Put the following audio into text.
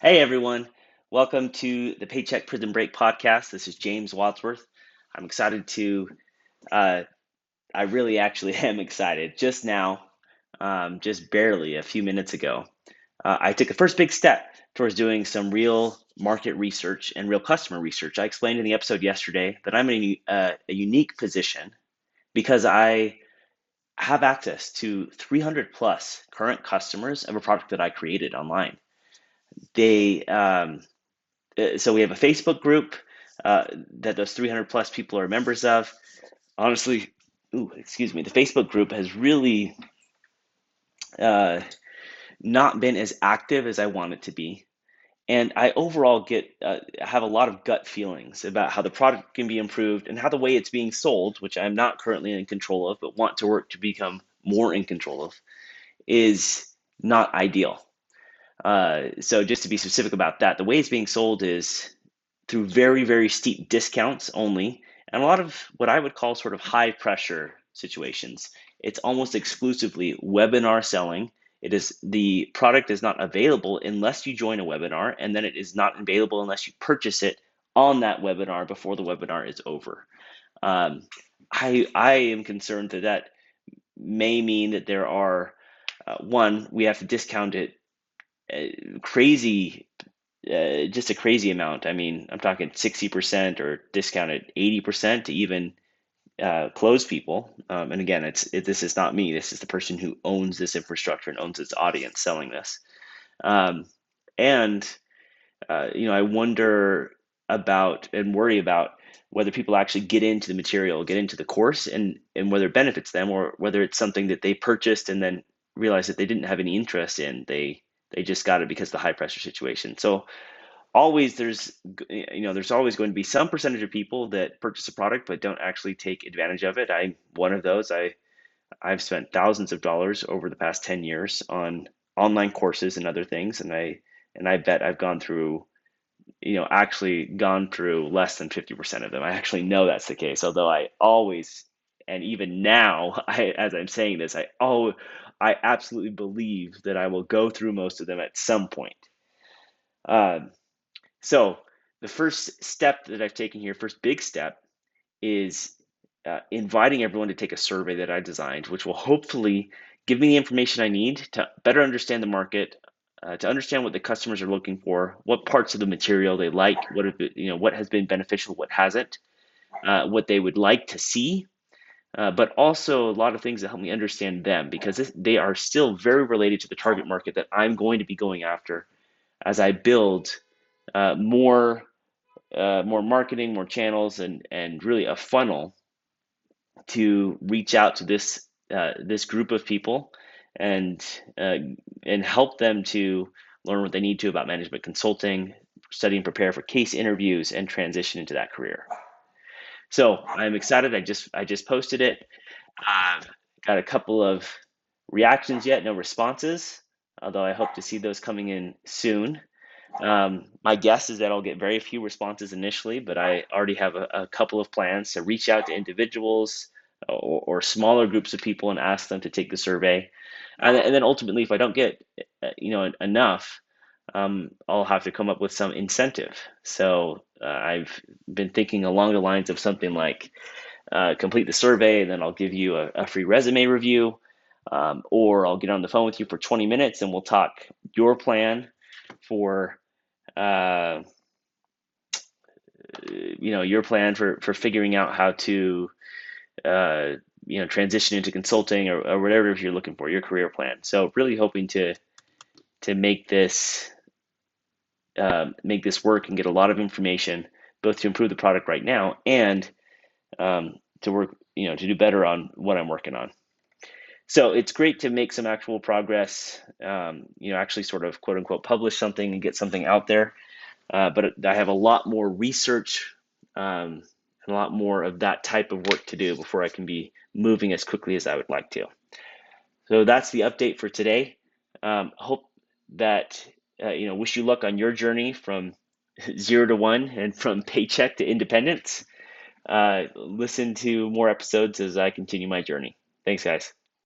Hey everyone, welcome to the Paycheck Prison Break podcast. This is James Wadsworth. I'm excited to, uh, I really actually am excited. Just now, um, just barely a few minutes ago, uh, I took a first big step towards doing some real market research and real customer research. I explained in the episode yesterday that I'm in a, uh, a unique position because I have access to 300 plus current customers of a product that I created online they um, uh, so we have a Facebook group uh, that those 300 plus people are members of. Honestly, ooh, excuse me, the Facebook group has really uh, not been as active as I want it to be. And I overall get uh, have a lot of gut feelings about how the product can be improved and how the way it's being sold, which I'm not currently in control of, but want to work to become more in control of, is not ideal. Uh, so just to be specific about that, the way it's being sold is through very, very steep discounts only, and a lot of what I would call sort of high pressure situations. It's almost exclusively webinar selling. It is the product is not available unless you join a webinar, and then it is not available unless you purchase it on that webinar before the webinar is over. Um, I I am concerned that that may mean that there are uh, one we have to discount it crazy, uh, just a crazy amount. I mean, I'm talking 60% or discounted 80% to even uh, close people. Um, and again, it's it, this is not me. This is the person who owns this infrastructure and owns its audience selling this. Um, and uh, you know, I wonder about and worry about whether people actually get into the material, get into the course, and and whether it benefits them, or whether it's something that they purchased and then realize that they didn't have any interest in. They they just got it because of the high pressure situation. So always there's you know there's always going to be some percentage of people that purchase a product but don't actually take advantage of it. I'm one of those. I I've spent thousands of dollars over the past 10 years on online courses and other things and I and I bet I've gone through you know actually gone through less than 50% of them. I actually know that's the case although I always and even now I as I'm saying this I oh I absolutely believe that I will go through most of them at some point. Um, so the first step that I've taken here, first big step, is uh, inviting everyone to take a survey that I designed, which will hopefully give me the information I need to better understand the market, uh, to understand what the customers are looking for, what parts of the material they like, what have you know what has been beneficial, what hasn't, uh, what they would like to see uh, but also a lot of things that help me understand them because this, they are still very related to the target market that I'm going to be going after as I build uh, more uh, more marketing, more channels, and and really a funnel to reach out to this uh, this group of people and uh, and help them to learn what they need to about management consulting, study and prepare for case interviews, and transition into that career. So I'm excited. I just I just posted it. Uh, got a couple of reactions yet, no responses. Although I hope to see those coming in soon. Um, my guess is that I'll get very few responses initially, but I already have a, a couple of plans to reach out to individuals or, or, smaller groups of people and ask them to take the survey. And, and then ultimately, if I don't get uh, you know enough, um, I'll have to come up with some incentive. So uh, I've been thinking along the lines of something like uh, complete the survey, and then I'll give you a, a free resume review, um, or I'll get on the phone with you for 20 minutes and we'll talk your plan for. Uh, you know your plan for for figuring out how to uh, you know transition into consulting or, or whatever you're looking for your career plan so really hoping to to make this uh, make this work and get a lot of information, both to improve the product right now and um, to work, you know, to do better on what I'm working on. So it's great to make some actual progress, um, you know, actually sort of quote unquote publish something and get something out there. Uh, but I have a lot more research um, and a lot more of that type of work to do before I can be moving as quickly as I would like to. So that's the update for today. Um, hope that uh, you know, wish you luck on your journey from zero to one and from paycheck to independence. Uh, listen to more episodes as I continue my journey. Thanks, guys.